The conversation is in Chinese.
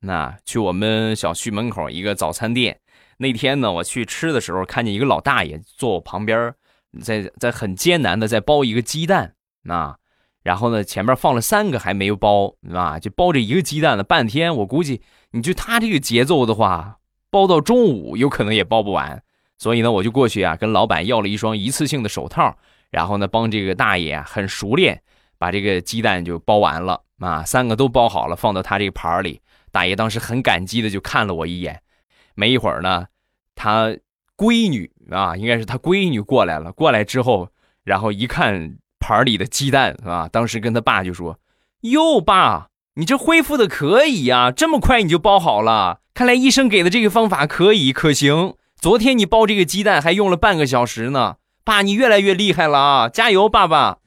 那去我们小区门口一个早餐店。那天呢，我去吃的时候，看见一个老大爷坐我旁边，在在很艰难的在包一个鸡蛋啊。然后呢，前面放了三个还没有包啊，就包这一个鸡蛋了半天。我估计，你就他这个节奏的话，包到中午有可能也包不完。所以呢，我就过去啊，跟老板要了一双一次性的手套，然后呢，帮这个大爷啊很熟练把这个鸡蛋就包完了啊，三个都包好了，放到他这个盘里。大爷当时很感激的就看了我一眼。没一会儿呢，他闺女啊，应该是他闺女过来了。过来之后，然后一看。盘里的鸡蛋啊，当时跟他爸就说：“哟，爸，你这恢复的可以呀，这么快你就包好了。看来医生给的这个方法可以可行。昨天你包这个鸡蛋还用了半个小时呢，爸，你越来越厉害了啊，加油，爸爸！”